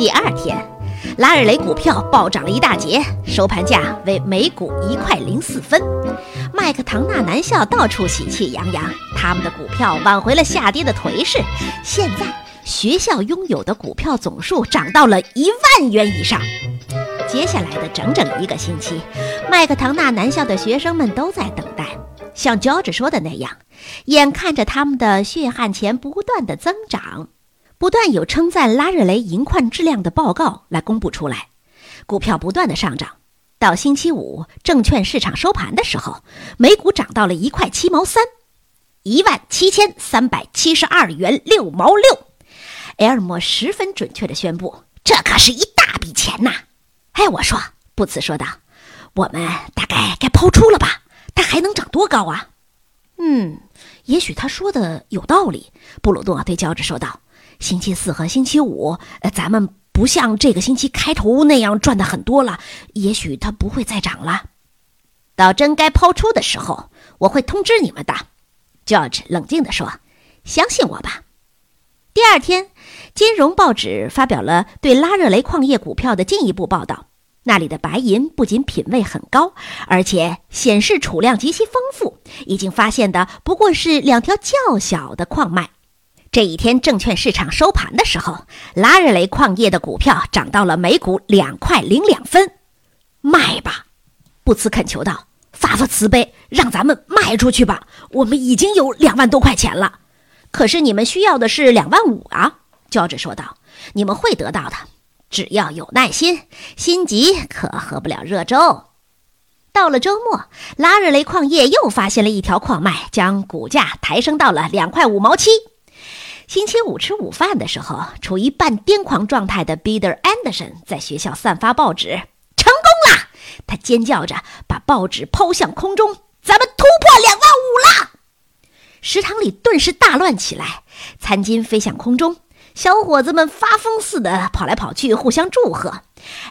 第二天，拉尔雷股票暴涨了一大截，收盘价为每股一块零四分。麦克唐纳南校到处喜气洋洋，他们的股票挽回了下跌的颓势。现在，学校拥有的股票总数涨到了一万元以上。接下来的整整一个星期，麦克唐纳南校的学生们都在等待，像乔治说的那样，眼看着他们的血汗钱不断的增长，不断有称赞拉热雷银矿质量的报告来公布出来，股票不断的上涨。到星期五证券市场收盘的时候，每股涨到了一块七毛三，一万七千三百七十二元六毛六。埃尔莫十分准确的宣布：“这可是一大笔钱呐！”哎，我说，布茨说道：“我们大概该抛出了吧？它还能涨多高啊？”嗯，也许他说的有道理。布鲁诺对乔治说道：“星期四和星期五，呃，咱们不像这个星期开头那样赚的很多了。也许它不会再涨了。到真该抛出的时候，我会通知你们的。” George 冷静地说：“相信我吧。”第二天，金融报纸发表了对拉热雷矿业股票的进一步报道。那里的白银不仅品位很高，而且显示储量极其丰富。已经发现的不过是两条较小的矿脉。这一天证券市场收盘的时候，拉日雷矿业的股票涨到了每股两块零两分。卖吧，布茨恳求道：“发发慈悲，让咱们卖出去吧！我们已经有两万多块钱了。可是你们需要的是两万五啊！”乔治说道：“你们会得到的。”只要有耐心，心急可喝不了热粥。到了周末，拉日雷矿业又发现了一条矿脉，将股价抬升到了两块五毛七。星期五吃午饭的时候，处于半癫狂状态的 Bider Anderson 在学校散发报纸，成功了！他尖叫着把报纸抛向空中：“咱们突破两万五了！”食堂里顿时大乱起来，餐巾飞向空中。小伙子们发疯似的跑来跑去，互相祝贺。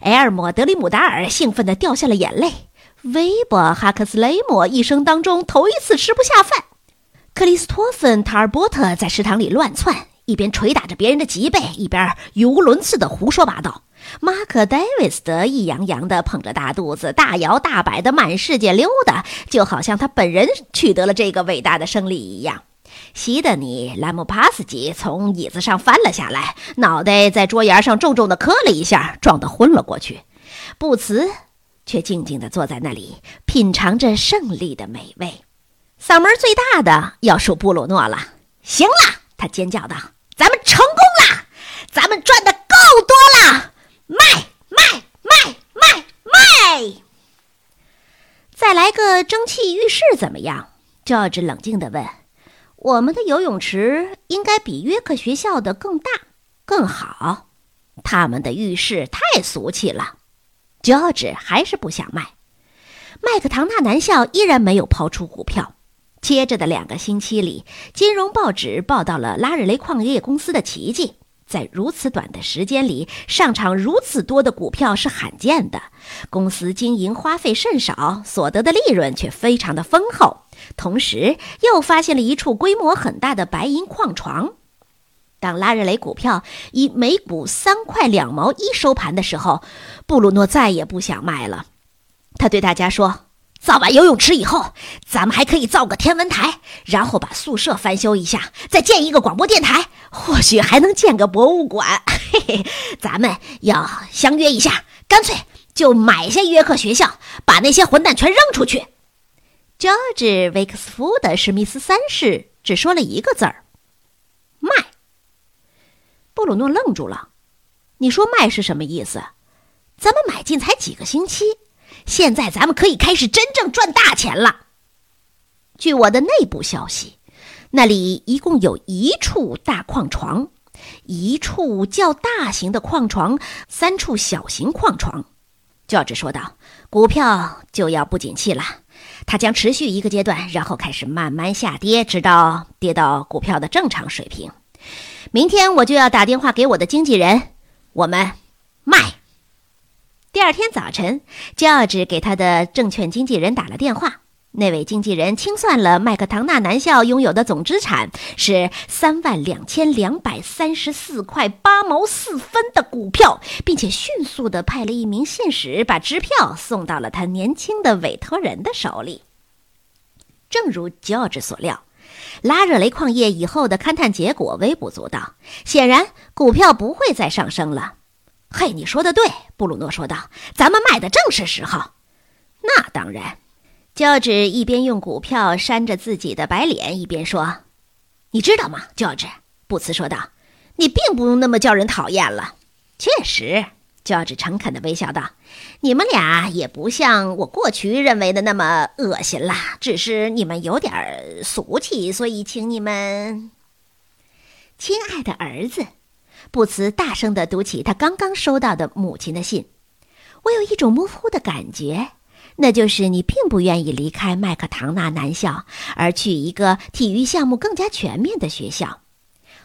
埃尔莫·德里姆达尔兴奋地掉下了眼泪。威伯·哈克斯雷姆一生当中头一次吃不下饭。克里斯托芬·塔尔波特在食堂里乱窜，一边捶打着别人的脊背，一边语无伦次地胡说八道。马克·戴维斯得意洋洋地捧着大肚子，大摇大摆地满世界溜达，就好像他本人取得了这个伟大的胜利一样。西德尼·兰姆帕斯基从椅子上翻了下来，脑袋在桌沿上重重地磕了一下，撞得昏了过去。布茨却静静地坐在那里，品尝着胜利的美味。嗓门最大的要数布鲁诺了。行了，他尖叫道：“咱们成功了！咱们赚的够多了！卖卖卖卖卖！再来个蒸汽浴室怎么样？”乔治冷静地问。我们的游泳池应该比约克学校的更大、更好。他们的浴室太俗气了。乔治还是不想卖。麦克唐纳南校依然没有抛出股票。接着的两个星期里，金融报纸报道了拉日雷矿业公司的奇迹。在如此短的时间里上场如此多的股票是罕见的。公司经营花费甚少，所得的利润却非常的丰厚。同时，又发现了一处规模很大的白银矿床。当拉日雷股票以每股三块两毛一收盘的时候，布鲁诺再也不想卖了。他对大家说：“造完游泳池以后，咱们还可以造个天文台，然后把宿舍翻修一下，再建一个广播电台，或许还能建个博物馆。嘿嘿，咱们要相约一下，干脆就买下约克学校，把那些混蛋全扔出去。” George 威克斯夫的·史密斯三世只说了一个字儿：“卖。”布鲁诺愣住了。“你说卖是什么意思？咱们买进才几个星期，现在咱们可以开始真正赚大钱了。”据我的内部消息，那里一共有一处大矿床，一处较大型的矿床，三处小型矿床。乔治说道：“股票就要不景气了。”它将持续一个阶段，然后开始慢慢下跌，直到跌到股票的正常水平。明天我就要打电话给我的经纪人，我们卖。第二天早晨，乔治给他的证券经纪人打了电话。那位经纪人清算了麦克唐纳男校拥有的总资产是三万两千两百三十四块八毛四分的股票，并且迅速地派了一名信使把支票送到了他年轻的委托人的手里。正如乔治所料，拉热雷矿业以后的勘探结果微不足道，显然股票不会再上升了。嘿，你说的对，布鲁诺说道：“咱们卖的正是时候。”那当然。乔治一边用股票扇着自己的白脸，一边说：“你知道吗，乔治？”布茨说道：“你并不那么叫人讨厌了。”确实，乔治诚恳地微笑道：“你们俩也不像我过去认为的那么恶心啦，只是你们有点俗气，所以请你们。”亲爱的儿子，布茨大声地读起他刚刚收到的母亲的信。我有一种模糊的感觉。那就是你并不愿意离开麦克唐纳男校，而去一个体育项目更加全面的学校。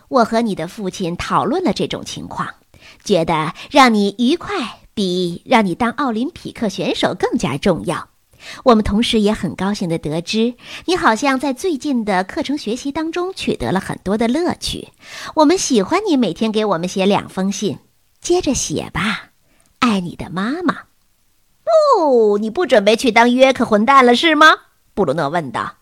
我和你的父亲讨论了这种情况，觉得让你愉快比让你当奥林匹克选手更加重要。我们同时也很高兴地得知，你好像在最近的课程学习当中取得了很多的乐趣。我们喜欢你每天给我们写两封信，接着写吧，爱你的妈妈。哦，你不准备去当约克混蛋了是吗？布鲁诺问道。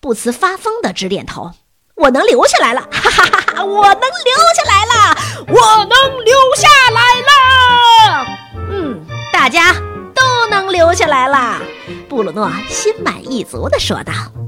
布茨发疯的直点头。我能留下来了，哈哈哈哈！我能留下来了，我能留下来了。嗯，大家都能留下来了。布鲁诺心满意足地说道。